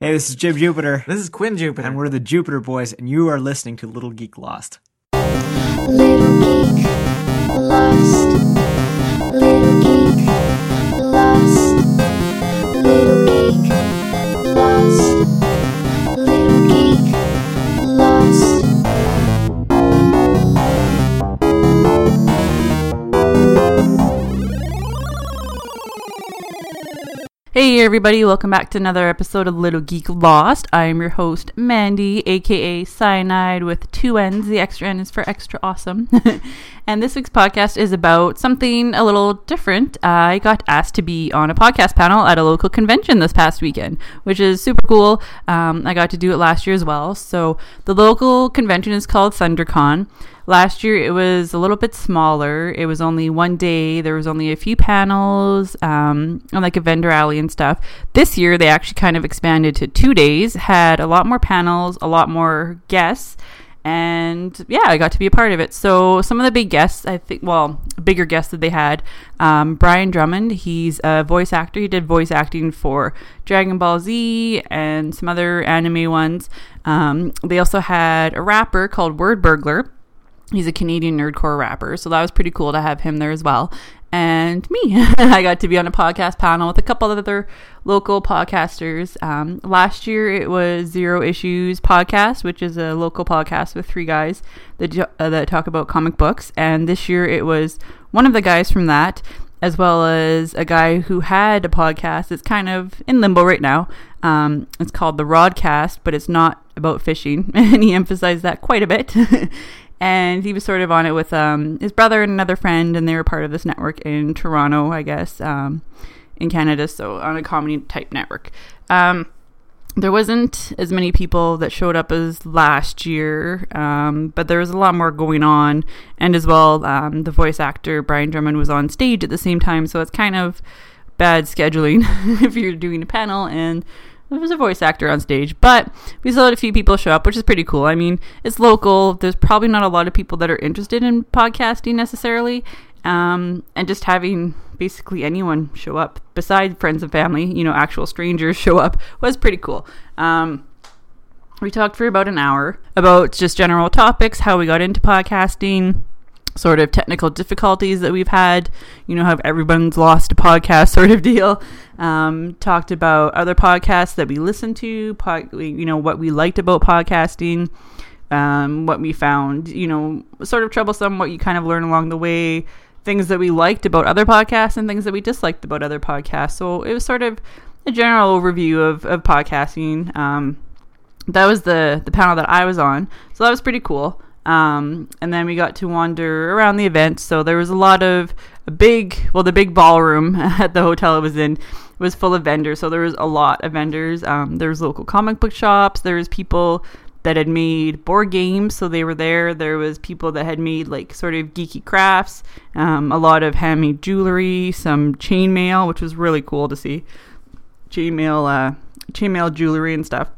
Hey, this is Jim Jupiter, This is Quinn Jupiter. and we're the Jupiter Boys, and you are listening to Little Geek Lost. Hey everybody, welcome back to another episode of Little Geek Lost. I am your host, Mandy, aka Cyanide with two N's. The extra N is for extra awesome. and this week's podcast is about something a little different. I got asked to be on a podcast panel at a local convention this past weekend, which is super cool. Um, I got to do it last year as well. So the local convention is called ThunderCon. Last year it was a little bit smaller. It was only one day. There was only a few panels um, and like a vendor alley and stuff. This year they actually kind of expanded to two days. Had a lot more panels, a lot more guests, and yeah, I got to be a part of it. So some of the big guests, I think, well, bigger guests that they had, um, Brian Drummond. He's a voice actor. He did voice acting for Dragon Ball Z and some other anime ones. Um, they also had a rapper called Wordburglar. He's a Canadian nerdcore rapper, so that was pretty cool to have him there as well. And me, I got to be on a podcast panel with a couple of other local podcasters. Um, last year it was Zero Issues Podcast, which is a local podcast with three guys that uh, that talk about comic books. And this year it was one of the guys from that, as well as a guy who had a podcast. It's kind of in limbo right now. Um, it's called the Rodcast, but it's not about fishing, and he emphasized that quite a bit. and he was sort of on it with um, his brother and another friend, and they were part of this network in Toronto, I guess, um, in Canada. So on a comedy type network. Um, there wasn't as many people that showed up as last year, um, but there was a lot more going on. And as well, um, the voice actor Brian Drummond was on stage at the same time, so it's kind of bad scheduling if you're doing a panel and there was a voice actor on stage. But we still had a few people show up, which is pretty cool. I mean, it's local. There's probably not a lot of people that are interested in podcasting necessarily. Um, and just having basically anyone show up besides friends and family, you know, actual strangers show up was pretty cool. Um, we talked for about an hour about just general topics, how we got into podcasting, sort of technical difficulties that we've had, you know, have everyone's lost a podcast sort of deal. Um, talked about other podcasts that we listened to, pod, you know, what we liked about podcasting, um, what we found, you know, sort of troublesome, what you kind of learn along the way, things that we liked about other podcasts and things that we disliked about other podcasts. So it was sort of a general overview of, of podcasting. Um, that was the the panel that I was on, so that was pretty cool. Um, and then we got to wander around the event. So there was a lot of a big, well, the big ballroom at the hotel it was in was full of vendors. So there was a lot of vendors. Um, there was local comic book shops. There was people that had made board games, so they were there. There was people that had made like sort of geeky crafts, um, a lot of handmade jewelry, some chainmail, which was really cool to see. Chainmail, uh, chainmail jewelry and stuff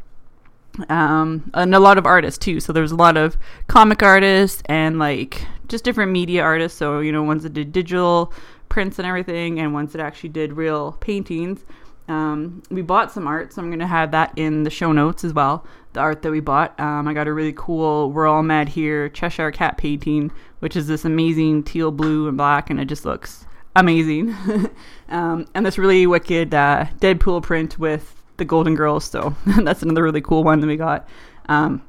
um, and a lot of artists too. So there's a lot of comic artists and like just different media artists. So you know, ones that did digital prints and everything, and ones that actually did real paintings. Um, we bought some art, so I'm gonna have that in the show notes as well. The art that we bought. Um, I got a really cool "We're All Mad Here" Cheshire Cat painting, which is this amazing teal blue and black, and it just looks amazing. um, and this really wicked uh, Deadpool print with the Golden Girls. So that's another really cool one that we got. Um,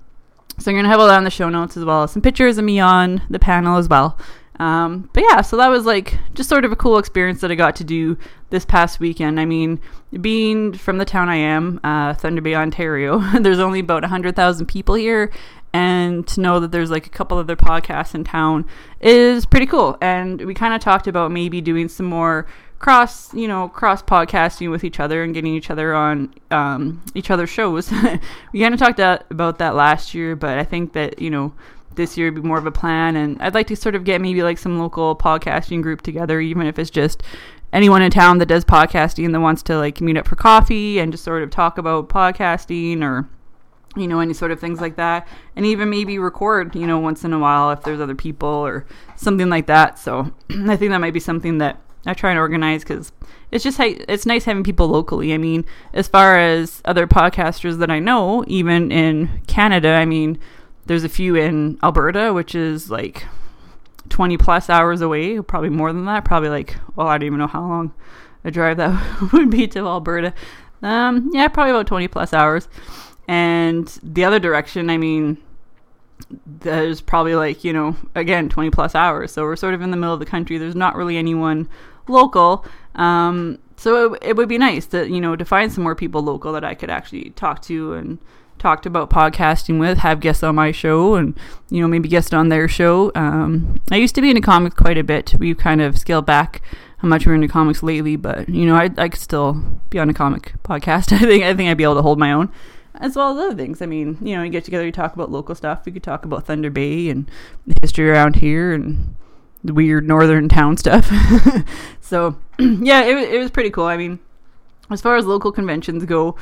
so I'm gonna have all that in the show notes as well. Some pictures of me on the panel as well. Um, but yeah, so that was like just sort of a cool experience that I got to do this past weekend. I mean, being from the town I am, uh, Thunder Bay, Ontario, there's only about 100,000 people here. And to know that there's like a couple other podcasts in town is pretty cool. And we kind of talked about maybe doing some more cross you know cross podcasting with each other and getting each other on um, each other's shows we kind of talked about that last year but i think that you know this year would be more of a plan and i'd like to sort of get maybe like some local podcasting group together even if it's just anyone in town that does podcasting that wants to like meet up for coffee and just sort of talk about podcasting or you know any sort of things like that and even maybe record you know once in a while if there's other people or something like that so i think that might be something that I try and organize because it's just it's nice having people locally. I mean, as far as other podcasters that I know, even in Canada, I mean, there's a few in Alberta, which is like 20 plus hours away, probably more than that. Probably like, well, I don't even know how long a drive that would be to Alberta. Um, yeah, probably about 20 plus hours. And the other direction, I mean, there's probably like, you know, again, 20 plus hours. So we're sort of in the middle of the country. There's not really anyone local. Um, so it, it would be nice to, you know, to find some more people local that I could actually talk to and talked about podcasting with, have guests on my show, and you know maybe guest on their show. Um, I used to be into comics quite a bit. We've kind of scaled back how much we're into comics lately, but you know I I could still be on a comic podcast. I think I think I'd be able to hold my own. As well as other things. I mean, you know, you get together, you talk about local stuff. We could talk about Thunder Bay and the history around here and the weird northern town stuff. so, yeah, it, it was pretty cool. I mean, as far as local conventions go,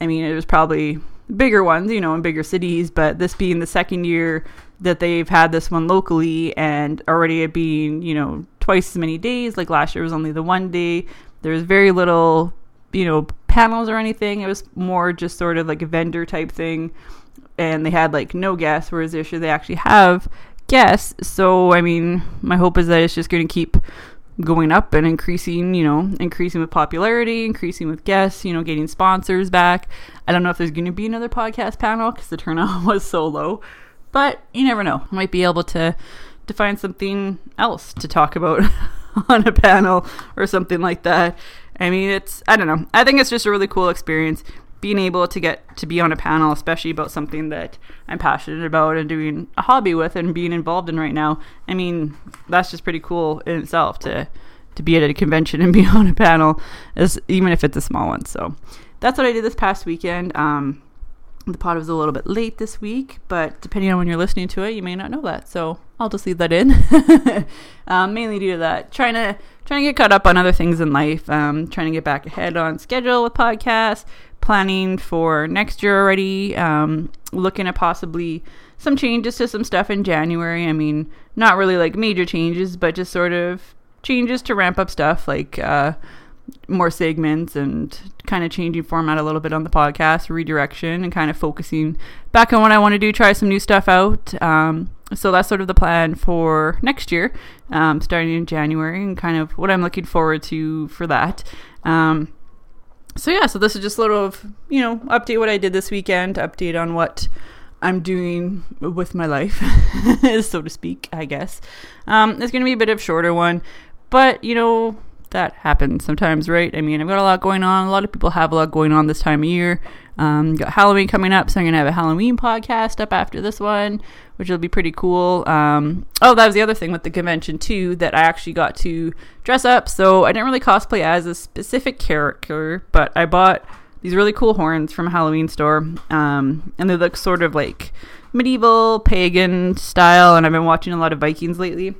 I mean, it was probably bigger ones, you know, in bigger cities, but this being the second year that they've had this one locally and already it being, you know, twice as many days, like last year was only the one day. There's very little, you know, panels or anything. It was more just sort of like a vendor type thing. And they had like no guests, whereas this year they actually have guests. So, I mean, my hope is that it's just going to keep going up and increasing, you know, increasing with popularity, increasing with guests, you know, getting sponsors back. I don't know if there's going to be another podcast panel because the turnout was so low, but you never know. Might be able to to find something else to talk about on a panel or something like that. I mean, it's I don't know. I think it's just a really cool experience being able to get to be on a panel, especially about something that I'm passionate about and doing a hobby with and being involved in right now. I mean, that's just pretty cool in itself to to be at a convention and be on a panel, as even if it's a small one. So that's what I did this past weekend. Um, the pod was a little bit late this week, but depending on when you're listening to it, you may not know that. So I'll just leave that in. um, mainly due to that, trying to trying to get caught up on other things in life. Um, trying to get back ahead on schedule with podcasts. Planning for next year already. Um, looking at possibly some changes to some stuff in January. I mean, not really like major changes, but just sort of changes to ramp up stuff like. Uh, more segments and kind of changing format a little bit on the podcast, redirection, and kind of focusing back on what I want to do, try some new stuff out. Um, so that's sort of the plan for next year, um, starting in January, and kind of what I'm looking forward to for that. Um, so yeah, so this is just a little of you know update what I did this weekend, update on what I'm doing with my life, so to speak. I guess um, it's going to be a bit of shorter one, but you know that happens sometimes, right? I mean, I've got a lot going on. A lot of people have a lot going on this time of year. Um, got Halloween coming up, so I'm gonna have a Halloween podcast up after this one, which will be pretty cool. Um, oh, that was the other thing with the convention too that I actually got to dress up. So I didn't really cosplay as a specific character, but I bought these really cool horns from a Halloween store, um, and they look sort of like medieval pagan style. And I've been watching a lot of Vikings lately,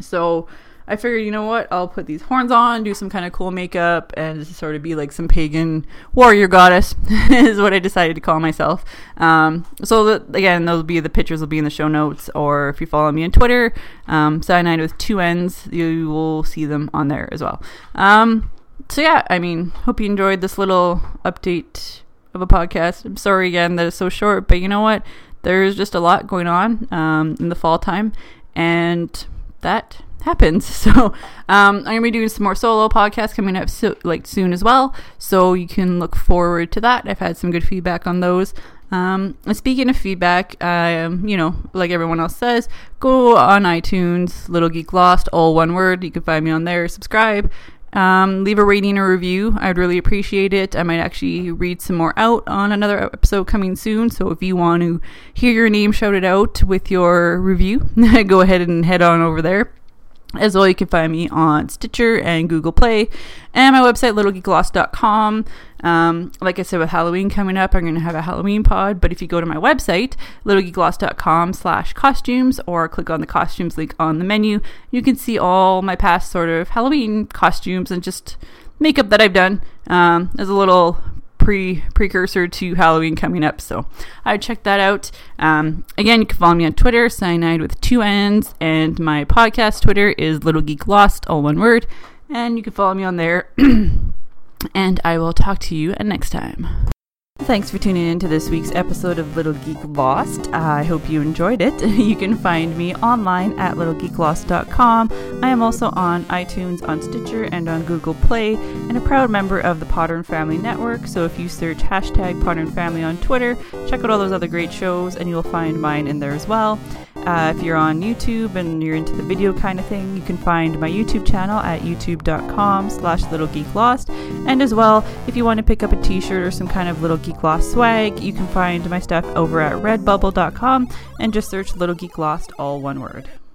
so I figured, you know what, I'll put these horns on, do some kind of cool makeup, and sort of be like some pagan warrior goddess, is what I decided to call myself. Um, so, the, again, those will be the pictures will be in the show notes, or if you follow me on Twitter, um, cyanide with two N's, you will see them on there as well. Um, so, yeah, I mean, hope you enjoyed this little update of a podcast. I'm sorry again that it's so short, but you know what? There's just a lot going on um, in the fall time, and that happens. So um, I'm gonna be doing some more solo podcasts coming up so, like soon as well. So you can look forward to that. I've had some good feedback on those. Um, speaking of feedback, um, you know, like everyone else says, go on iTunes, Little Geek Lost, all one word. You can find me on there. Subscribe. Um, leave a rating or review. I'd really appreciate it. I might actually read some more out on another episode coming soon. So if you want to hear your name shouted out with your review, go ahead and head on over there. As well, you can find me on Stitcher and Google Play and my website, littlegeeklost.com. Um, like I said, with Halloween coming up, I'm going to have a Halloween pod. But if you go to my website, littlegeeklost.com slash costumes or click on the costumes link on the menu, you can see all my past sort of Halloween costumes and just makeup that I've done um, as a little pre precursor to Halloween coming up. So I check that out. Um, again, you can follow me on Twitter, cyanide with two N's, and my podcast Twitter is Little Geek Lost, all one word. And you can follow me on there. and I will talk to you next time. Thanks for tuning in to this week's episode of Little Geek Lost. I hope you enjoyed it. You can find me online at littlegeeklost.com. I am also on iTunes, on Stitcher, and on Google Play, and a proud member of the Podern Family Network. So if you search hashtag Podern Family on Twitter, check out all those other great shows, and you'll find mine in there as well. Uh, if you're on YouTube and you're into the video kind of thing, you can find my YouTube channel at youtube.com slash littlegeeklost. And as well, if you want to pick up a t-shirt or some kind of Little Geek Lost swag, you can find my stuff over at redbubble.com and just search Little Geek Lost, all one word.